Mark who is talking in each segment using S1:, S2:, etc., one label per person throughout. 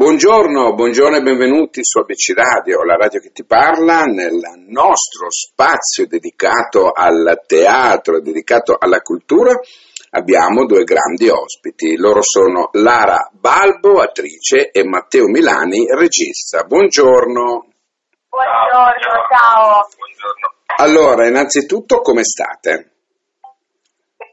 S1: Buongiorno, buongiorno e benvenuti su ABC Radio, la radio che ti parla, nel nostro spazio dedicato al teatro, dedicato alla cultura. Abbiamo due grandi ospiti, loro sono Lara Balbo, attrice, e Matteo Milani, regista. Buongiorno.
S2: Buongiorno, ciao. Buongiorno.
S1: Allora, innanzitutto come state?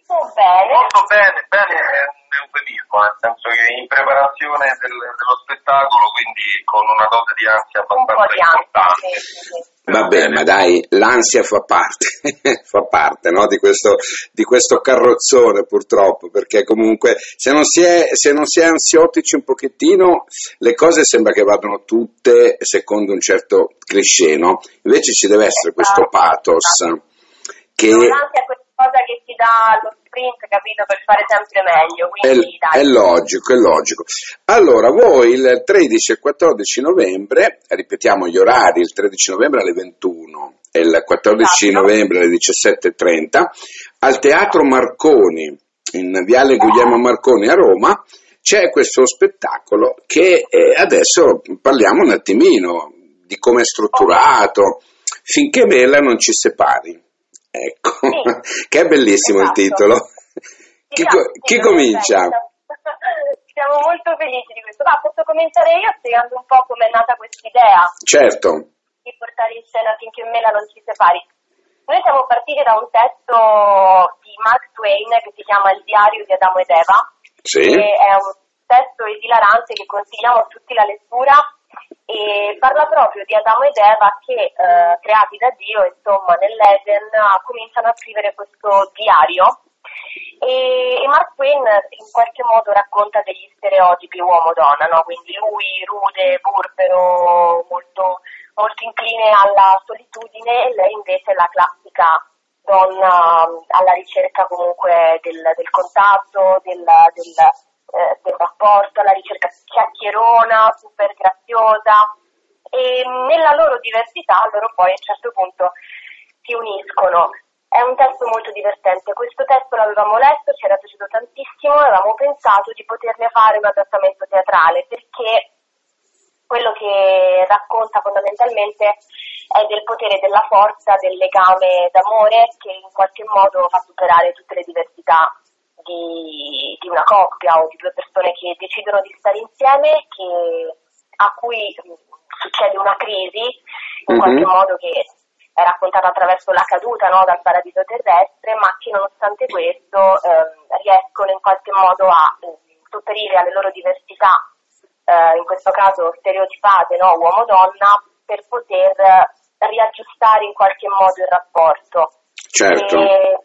S2: Bene.
S3: Molto bene, bene eufemismo, nel senso che in preparazione del, dello spettacolo, quindi con una dose di ansia abbastanza
S2: di
S3: importante.
S2: Ansia, sì, sì.
S1: Vabbè, ma dai, l'ansia fa parte, fa parte no, di, questo, di, questo, carrozzone purtroppo, perché comunque se non, si è, se non si è ansiotici un pochettino, le cose sembra che vadano tutte secondo un certo cliché, no? Invece ci deve essere questo
S2: Esatto,
S1: pathos che...
S2: L'ansia è qualcosa che ti dà lo sprint, capito, per fare sempre meglio,
S1: È,
S2: quindi
S1: è
S2: dai.
S1: logico, è logico. Allora, voi il 13 e 14 novembre, ripetiamo gli orari, il 13 novembre alle 21 e il 14
S2: Esatto.
S1: novembre alle 17.30, al Teatro Marconi, in Viale Guglielmo Marconi a Roma, c'è questo spettacolo che eh, adesso parliamo un attimino di come è strutturato, finché Vela non ci separi. Ecco,
S2: Sì.
S1: che è bellissimo
S2: Esatto.
S1: il titolo. Chi,
S2: Esatto, sì,
S1: chi
S2: no,
S1: comincia?
S2: Siamo molto felici di questo. Ma posso cominciare io spiegando un po' come è nata questa idea
S1: Certo,
S2: di portare in scena finché Mela non ci separi. Noi siamo partiti da un testo di Mark Twain che si chiama Il diario di Adamo ed Eva,
S1: sì,
S2: che è un testo esilarante che consigliamo a tutti la lettura parla proprio di Adamo ed Eva che, eh, creati da Dio, insomma, nell'Eden, eh, cominciano a scrivere questo diario. E, e Mark Twain in qualche modo racconta degli stereotipi uomo-donna, no? quindi lui rude, burbero, molto, molto incline alla solitudine e lei invece è la classica donna mm, alla ricerca comunque del, del contatto, del, del, eh, del rapporto, alla ricerca chiacchierona, super graziosa e nella loro diversità loro poi a un certo punto si uniscono. È un testo molto divertente, questo testo l'avevamo letto, ci era piaciuto tantissimo avevamo pensato di poterne fare un adattamento teatrale perché quello che racconta fondamentalmente è del potere della forza, del legame d'amore che in qualche modo fa superare tutte le diversità di, di una coppia o di due persone che decidono di stare insieme, che, a cui succede una crisi, in
S1: Mhm.
S2: qualche modo che è raccontata attraverso la caduta no, dal paradiso terrestre, ma che nonostante questo ehm, riescono in qualche modo a eh, sopperire alle loro diversità eh, in questo caso stereotipate, no, uomo-donna, per poter eh, riaggiustare in qualche modo il rapporto.
S1: certo.
S2: E,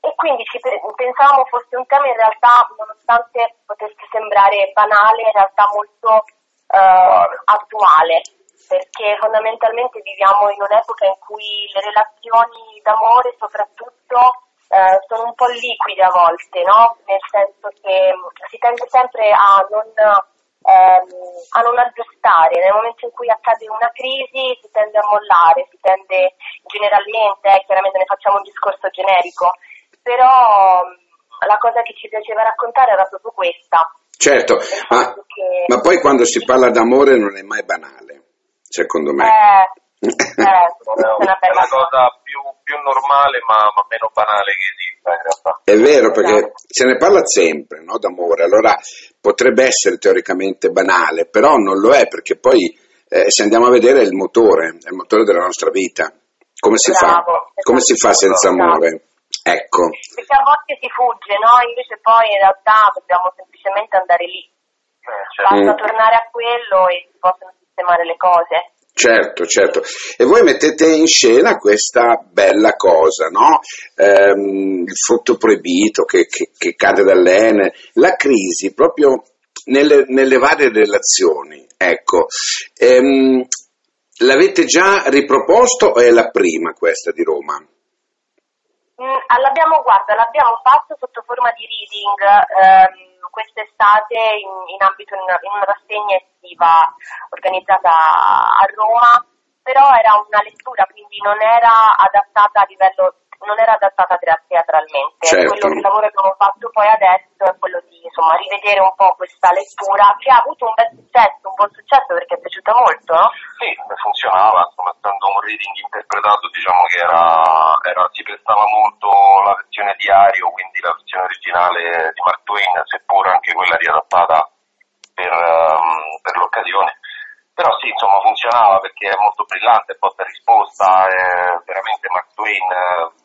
S2: e quindi ci pe- pensavamo fosse un tema in realtà, nonostante potesse sembrare banale, in realtà molto eh, attuale, perché fondamentalmente viviamo in un'epoca in cui le relazioni d'amore soprattutto eh, sono un po' liquide a volte, no? Nel senso che mh, si tende sempre a non, ehm, a non aggiustare, nel momento in cui accade una crisi si tende a mollare, si tende generalmente, eh, chiaramente ne facciamo un discorso generico, però mh, la cosa che ci piaceva raccontare era proprio questa.
S1: Certo, ma,
S2: che-
S1: ma poi quando si parla d'amore non è mai banale, secondo me.
S2: Eh, eh, è una bella
S3: cosa più, più normale ma, ma meno banale che esista in realtà.
S1: È vero, perché se ne parla sempre no, d'amore, allora potrebbe essere teoricamente banale, però non lo è perché poi eh, se andiamo a vedere è il motore, è il motore della nostra vita. Come si
S2: Bravo,
S1: fa? Come si fa senza
S2: esatto.
S1: amore? Ecco,
S2: Perché a volte si fugge, no? Invece poi in realtà dobbiamo semplicemente andare lì.
S3: Certo.
S2: Basta
S1: Mm.
S2: tornare a quello e si possono sistemare le cose.
S1: certo, certo. E voi mettete in scena questa bella cosa, no? Ehm, il frutto proibito che, che- che cade dall'Ene, la crisi proprio nelle, nelle varie relazioni. Ecco, Ehm, l'avete già riproposto o è la prima questa di Roma?
S2: Mm, l'abbiamo, guarda, l'abbiamo fatto sotto forma di reading ehm, quest'estate in, in ambito in, in una rassegna estiva organizzata a Roma, però era una lettura, quindi non era adattata a livello non era adattata tra- teatralmente.
S1: Certo.
S2: Quello che lavoro che abbiamo fatto poi adesso è quello di insomma, rivedere un po' questa lettura che ha avuto un bel successo, un buon
S3: funzionava, insomma, essendo un reading interpretato, diciamo che era, era, si prestava molto la versione diario, quindi la versione originale di Mark Twain, seppur anche quella riadattata per, um, per l'occasione. Però sì, insomma, funzionava perché è molto brillante, botta risposta, è veramente Mark Twain.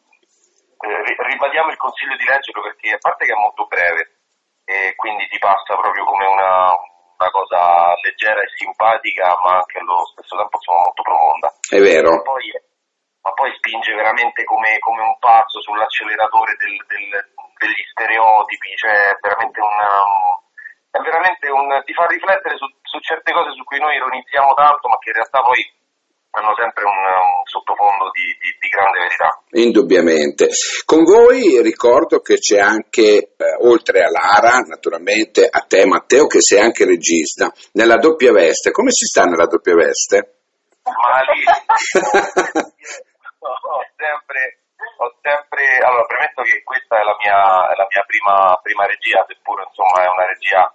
S3: Eh, ribadiamo il consiglio di leggerlo perché a parte che è molto breve e quindi ti passa proprio come una, una cosa leggera e simpatica, ma anche allo stesso tempo insomma, molto profonda.
S1: È vero.
S3: Ma poi, ma poi spinge veramente come, come, un pazzo sull'acceleratore del, del, degli stereotipi, cioè veramente una, è veramente un, ti fa riflettere su, su, certe cose su cui noi ironizziamo tanto, ma che in realtà poi hanno sempre un, un sottofondo di, di, di, grande verità.
S1: Indubbiamente. Con voi ricordo che c'è anche, eh, oltre a Lara, naturalmente, a te Matteo, che sei anche regista, nella doppia veste. Come si sta nella doppia veste?
S3: Ma lì ho sempre, ho sempre, allora premetto che questa è la mia, è la mia prima, prima regia, seppur insomma è una regia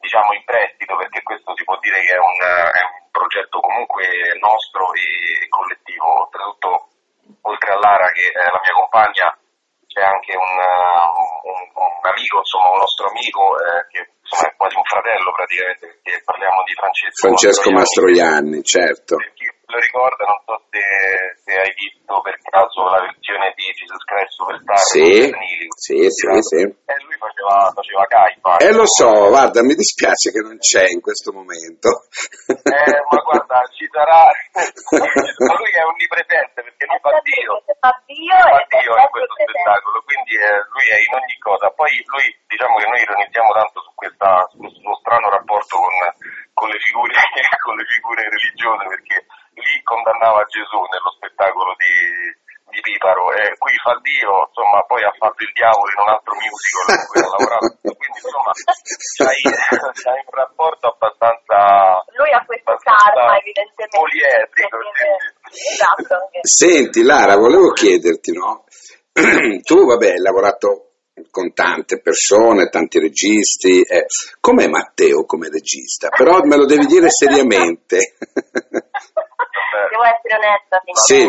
S3: diciamo in prestito perché questo si può dire che è un, è un progetto comunque nostro e collettivo, oltretutto oltre a Lara che è la mia compagna c'è anche un, un, un amico, insomma un nostro amico eh, che insomma, è quasi un fratello praticamente perché parliamo di Francesco,
S1: Francesco Mastroianni, certo.
S3: Per chi lo ricorda, non so se, se, hai visto per caso la versione di Jesus Christ Superstar
S1: sì, sì, sì, sì.
S3: E lui faceva, faceva Caifa.
S1: Eh lo so, guarda, mi dispiace che non c'è in questo momento.
S3: Eh, ma guarda, ci sarà, ma lui è onnipresente perché lui fa Dio,
S2: fa Dio,
S3: fa Dio in questo spettacolo, quindi eh, lui è in ogni cosa. Poi lui, diciamo che noi ironizziamo tanto su, questa, su questo strano rapporto con, con, le figure, con le figure religiose perché lì condannava Gesù nello spettacolo di, di Piparo e qui fa Dio, insomma poi ha fatto il diavolo in un altro musical in cui ha lavorato, quindi insomma c'hai, c'hai un rapporto abbastanza...
S2: Lui ha questo karma evidentemente.
S3: Poliedrico.
S2: Esatto.
S1: Senti Lara, volevo chiederti, no? tu vabbè hai lavorato con tante persone, tanti registi. Eh, com'è Matteo come regista? Però me lo devi dire seriamente.
S2: Devo essere onesta.
S1: Sì,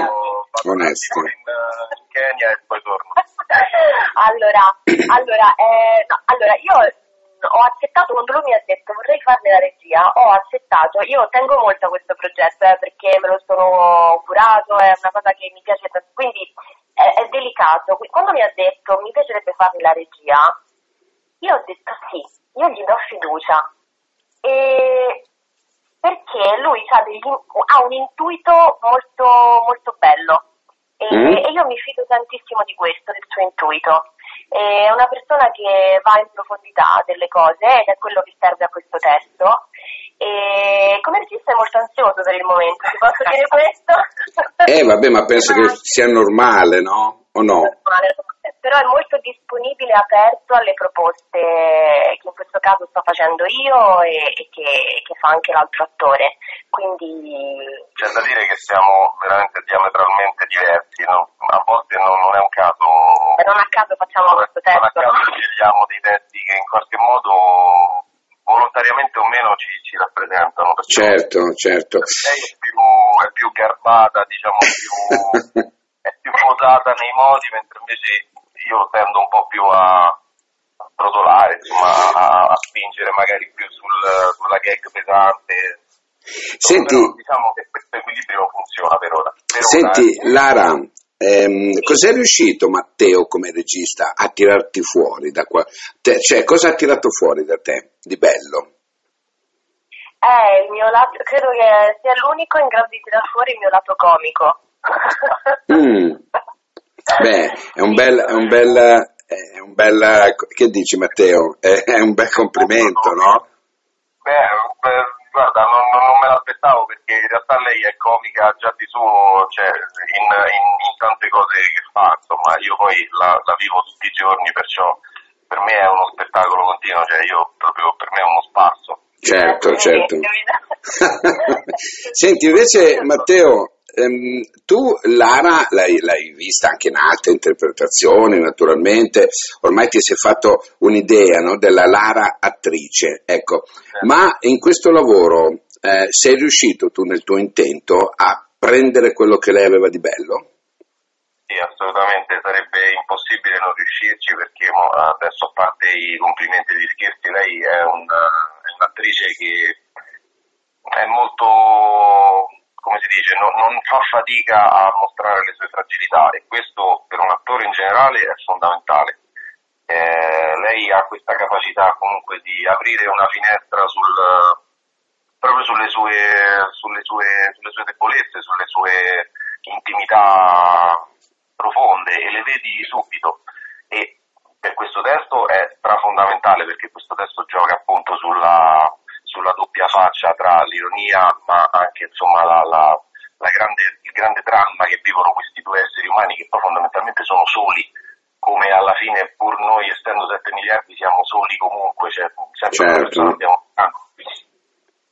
S1: onesto.
S3: In, in Kenya e poi torno.
S2: allora, allora, eh, no, allora, io ho accettato quando lui mi ha detto vorrei farne la regia, ho accettato, io tengo molto a questo progetto eh, perché me lo sono curato, è una cosa che mi piace tanto, quindi è, è delicato. Quando mi ha detto mi piacerebbe farmi la regia, io ho detto sì, io gli do fiducia. E perché lui ha, degli, ha un intuito molto, molto bello e, mm. e, io mi fido tantissimo di questo, del suo intuito. È una persona che va in profondità delle cose ed è quello che serve a questo testo. E come regista è molto ansioso per il momento, ti posso dire questo?
S1: Eh vabbè, ma penso che sia normale, no? O no?
S2: Però è molto disponibile e aperto alle proposte che in questo caso sto facendo io e, e che, che, fa anche l'altro attore. Quindi...
S3: C'è da dire che siamo veramente diametralmente diversi, no? a volte non, non, è un caso.
S2: E non a caso facciamo questo testo. Non a
S3: caso no? scegliamo dei testi che in qualche modo volontariamente o meno ci, ci rappresentano.
S1: Certo, certo.
S3: Lei è più, è più garbata, diciamo, più, posata nei modi, mentre invece io tendo un po' più a, a rotolare, insomma, a, a, spingere magari più sul, sulla gag pesante.
S1: Senti,
S3: Però, diciamo che questo equilibrio funziona per ora. Per
S1: senti,
S3: ora, eh.
S1: Lara, ehm, sì. cos'è riuscito Matteo come regista a tirarti fuori da qua? Te, cioè, cosa ha tirato fuori da te di bello?
S2: Eh, il mio lato, credo che sia l'unico in grado di tirare fuori il mio lato comico.
S1: mm. Beh, è un bel, è un bel, è un bel, che dici Matteo? È un bel complimento, no?
S3: Beh, beh guarda, non, non, me l'aspettavo perché in realtà lei è comica già di suo, cioè in, in, in tante cose che fa, insomma, io poi la, la, vivo tutti i giorni, perciò per me è uno spettacolo continuo, cioè io proprio per me è uno sparso.
S1: Certo, certo. Senti, invece Matteo, ehm, tu Lara l'hai, l'hai, vista anche in altre interpretazioni, naturalmente, ormai ti sei fatto un'idea no, della Lara attrice, ecco, ma in questo lavoro eh, sei riuscito tu nel tuo intento a prendere quello che lei aveva di bello?
S3: Sì, assolutamente, sarebbe impossibile non riuscirci perché adesso a parte i complimenti e gli scherzi, lei è, una, è un'attrice che è molto, come si dice, non, non, fa fatica a mostrare le sue fragilità e questo per un attore in generale è fondamentale. Eh, lei ha questa capacità comunque di aprire una finestra sul, proprio sulle sue, sulle, sue, sulle sue debolezze, sulle sue intimità profonde e le vedi subito. E per questo testo è strafondamentale perché questo testo gioca appunto sulla, sulla doppia faccia tra l'ironia ma anche insomma la, la, la grande, il grande dramma che vivono questi due esseri umani che poi fondamentalmente sono soli come alla fine pur noi essendo 7 miliardi siamo soli comunque, cioè sempre certo. abbiamo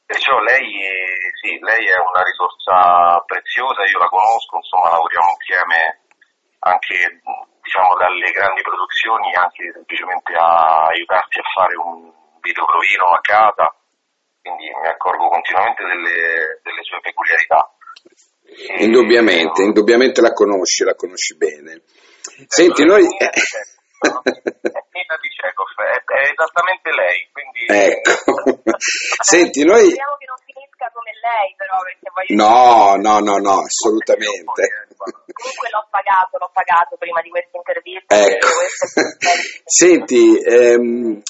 S3: Perciò lei, sì, lei è una risorsa preziosa, io la conosco, insomma lavoriamo insieme anche diciamo, dalle grandi produzioni, anche semplicemente a aiutarti a fare un video provino a casa, quindi mi accorgo continuamente delle, delle sue peculiarità.
S1: Indubbiamente, e, indubbiamente la conosci, la conosci bene. Senti, noi...
S3: È Nina di Chekhov, è, è esattamente lei, quindi...
S1: Ecco. Senti, noi...
S2: Speriamo che non finisca come lei, però, perché voglio...
S1: No, no, no, no, assolutamente.
S2: Comunque l'ho pagato, l'ho pagato prima di questa intervista.
S1: Ecco. Senti, ehm,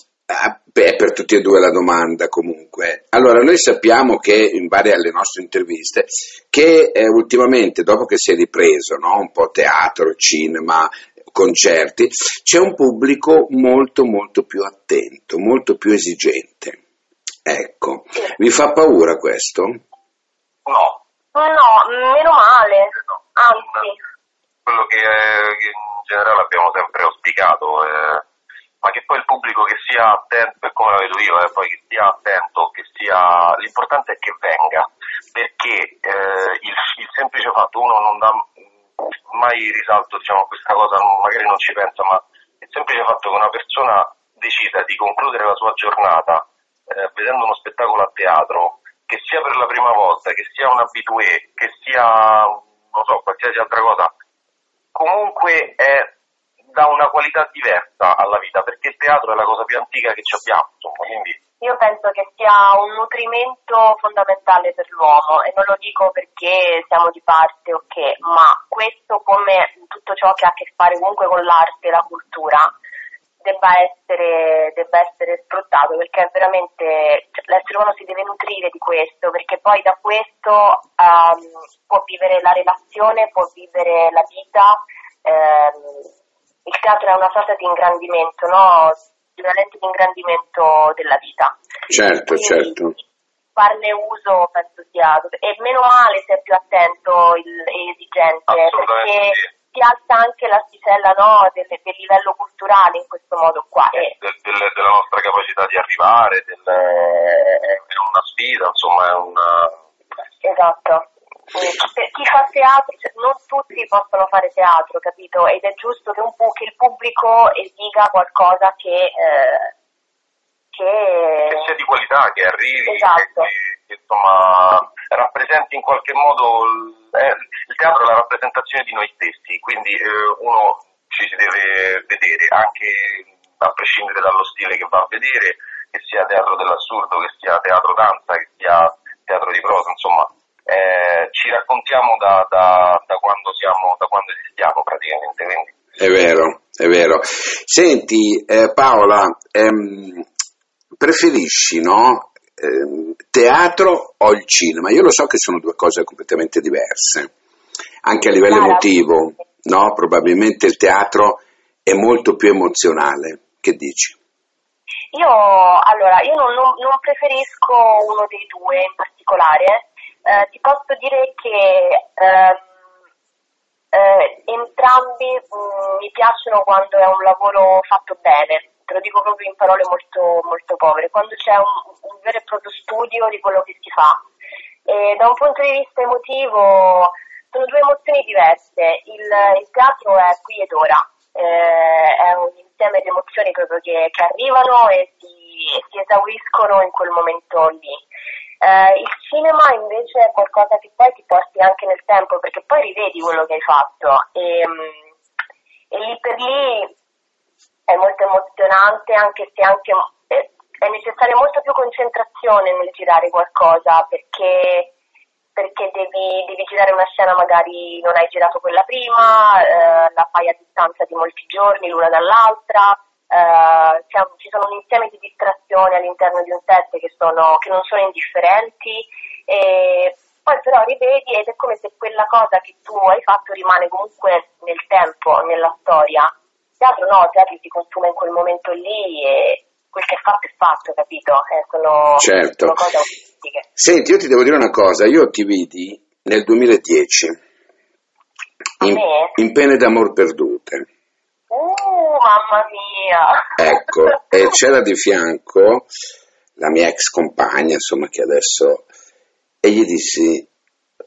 S1: beh, per tutti e due la domanda comunque. Allora, noi sappiamo che in varie alle nostre interviste che eh, ultimamente, dopo che si è ripreso no, un po' teatro, cinema, concerti, c'è un pubblico molto molto più attento, molto più esigente. Ecco, vi fa paura questo?
S3: No.
S2: No, meno male, anzi.
S3: Quello che, che in generale abbiamo sempre auspicato è ma che poi il pubblico che sia attento, come la vedo io, eh, poi che sia attento, che sia... l'importante è che venga, perché eh, il, il, semplice fatto, uno non dà mai risalto diciamo, a questa cosa, magari non ci pensa, ma il semplice fatto che una persona decida di concludere la sua giornata eh, vedendo uno spettacolo a teatro, che sia per la prima volta, che sia un abitué, che sia, non so, qualsiasi altra cosa, comunque è dà una qualità diversa alla vita, perché il teatro è la cosa più antica che ci abbiamo, insomma, quindi...
S2: Io penso che sia un nutrimento fondamentale per l'uomo e non lo dico perché siamo di parte o okay, ma questo come tutto ciò che ha a che fare comunque con l'arte e la cultura debba essere, debba essere sfruttato perché veramente cioè, l'essere umano si deve nutrire di questo perché poi da questo um, può vivere la relazione, può vivere la vita. Um, il teatro è una sorta di ingrandimento, no? di una lente di ingrandimento della vita.
S1: Certo, Quindi, certo.
S2: Farne uso penso sia, e meno male se è più attento e esigente, perché si alza anche l'asticella no, del, del, livello culturale in questo modo qua.
S3: Eh, del, del, della nostra capacità di arrivare, è una sfida, insomma è una...
S2: Esatto per chi fa teatro, cioè, non tutti possono fare teatro, capito? Ed è giusto che, un po', che il pubblico esiga qualcosa che, eh,
S3: che... che... sia di qualità, che arrivi,
S2: esatto.
S3: che, che, insomma, rappresenti in qualche modo eh, il teatro è la rappresentazione di noi stessi, quindi eh, uno ci si deve vedere anche a prescindere dallo stile che va a vedere, che sia teatro dell'assurdo, che sia teatro danza, che sia teatro di prosa, insomma eh, ci raccontiamo da, da, da, quando siamo, da quando esistiamo praticamente. Quindi.
S1: È vero, è vero. Senti eh, Paola, ehm, preferisci no, ehm, teatro o il cinema? Io lo so che sono due cose completamente diverse, anche a livello Cara. emotivo, no? probabilmente il teatro è molto più emozionale. Che dici?
S2: Io, allora, io non, non, non preferisco uno dei due in particolare, eh, ti posso dire che ehm, eh, entrambi mh, mm, mi piacciono quando è un lavoro fatto bene, te lo dico proprio in parole molto, molto povere, quando c'è un, un vero e proprio studio di quello che si fa. E da un punto di vista emotivo sono due emozioni diverse, il, il teatro è qui ed ora, eh, è un insieme di emozioni proprio che, che arrivano e si, si esauriscono in quel momento lì Eh, il cinema invece è qualcosa che poi ti porti anche nel tempo, perché poi rivedi quello che hai fatto. E, mm, e lì per lì è molto emozionante, anche se anche, è, è necessaria molta più concentrazione nel girare qualcosa, perché perché devi, devi, girare una scena magari non hai girato quella prima, eh, la fai a distanza di molti giorni l'una dall'altra, eh, ci sono un insieme di distrazioni all'interno di un set che, sono, che non sono indifferenti e poi però rivedi ed è come se quella cosa che tu hai fatto rimane comunque nel tempo, nella storia. Teatro no, teatro si consuma in quel momento lì e quel che è fatto è fatto, capito? Eh, sono,
S1: certo.
S2: sono cose autistiche.
S1: Senti, io ti devo dire una cosa, io ti vidi nel 2010 in, in Pene d'amor perdute.
S2: Uh, mamma mia!
S1: Ecco, e c'era di fianco la mia ex compagna, insomma, che adesso... E gli dissi,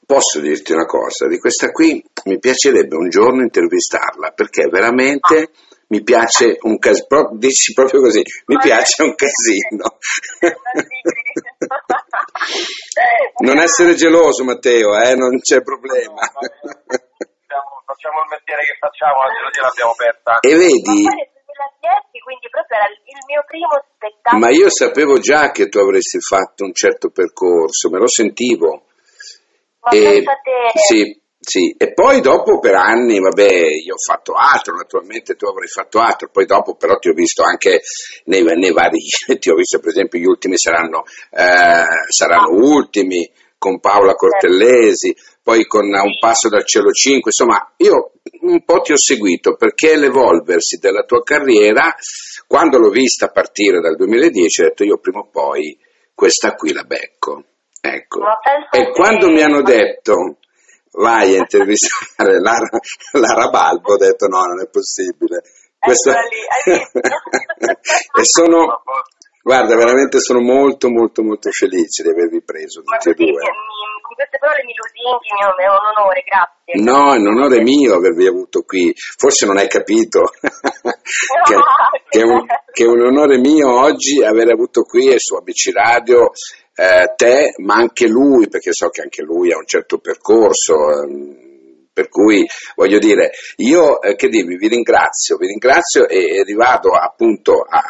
S1: posso dirti una cosa, di questa qui mi piacerebbe un giorno intervistarla, perché veramente... Ah mi piace un casino, dici proprio così, mi piace un casino. non essere geloso Matteo, eh, non c'è problema.
S3: Facciamo, il mestiere che facciamo, la gelosia l'abbiamo persa.
S1: E vedi...
S2: quindi proprio era il mio primo spettacolo.
S1: Ma io sapevo già che tu avresti fatto un certo percorso, me lo sentivo.
S2: Ma e, pensate...
S1: Sì, sì, e poi dopo per anni, vabbè, io ho fatto altro, naturalmente tu avrai fatto altro, poi dopo però ti ho visto anche nei, nei vari, ti ho visto per esempio gli ultimi saranno, eh, saranno ultimi, con Paola Cortellesi, poi con un passo dal cielo 5, insomma io un po' ti ho seguito perché l'evolversi della tua carriera, quando l'ho vista partire dal 2010, ho detto io prima o poi questa qui la becco. Ecco. E quando mi hanno detto vai a intervistare Lara, Lara Balbo, ho detto no, non è possibile.
S2: Questo...
S1: e sono, guarda, veramente sono molto molto molto felice di avervi preso tutti e due.
S2: Con queste parole mi lusinghi, è un onore, grazie.
S1: No, è un onore mio avervi avuto qui. Forse non hai capito che, che, è un, che, è un, onore mio oggi aver avuto qui su ABC Radio eh, te, ma anche lui, perché so che anche lui ha un certo percorso. Ehm, per cui voglio dire, io eh, che dirvi, vi ringrazio, vi ringrazio e, e rivado appunto a,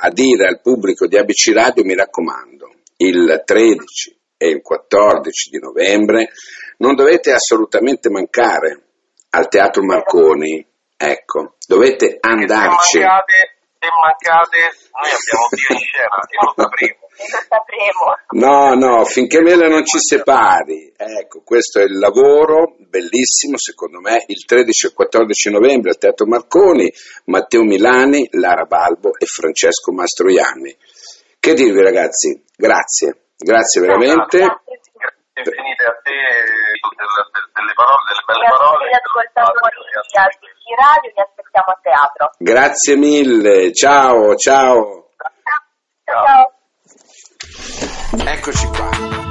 S1: a, dire al pubblico di ABC Radio, mi raccomando, il 13 e il 14 di novembre non dovete assolutamente mancare al Teatro Marconi, ecco, dovete andarci. Se
S3: mancate, noi abbiamo Dio in scena e lo sapremo
S2: sapremo.
S1: No, no, finché Mele non ci separi. Ecco, questo è il lavoro bellissimo, secondo me, il 13 e 14 novembre al Teatro Marconi, Matteo Milani, Lara Balbo e Francesco Mastroianni. Che dirvi ragazzi? Grazie, grazie veramente.
S3: Grazie infinite a te delle, parole, delle belle parole.
S2: Grazie ascoltatori di Radio, aspettiamo a teatro.
S1: Grazie mille, ciao, ciao.
S2: Ciao. ciao.
S1: Eccoci qua.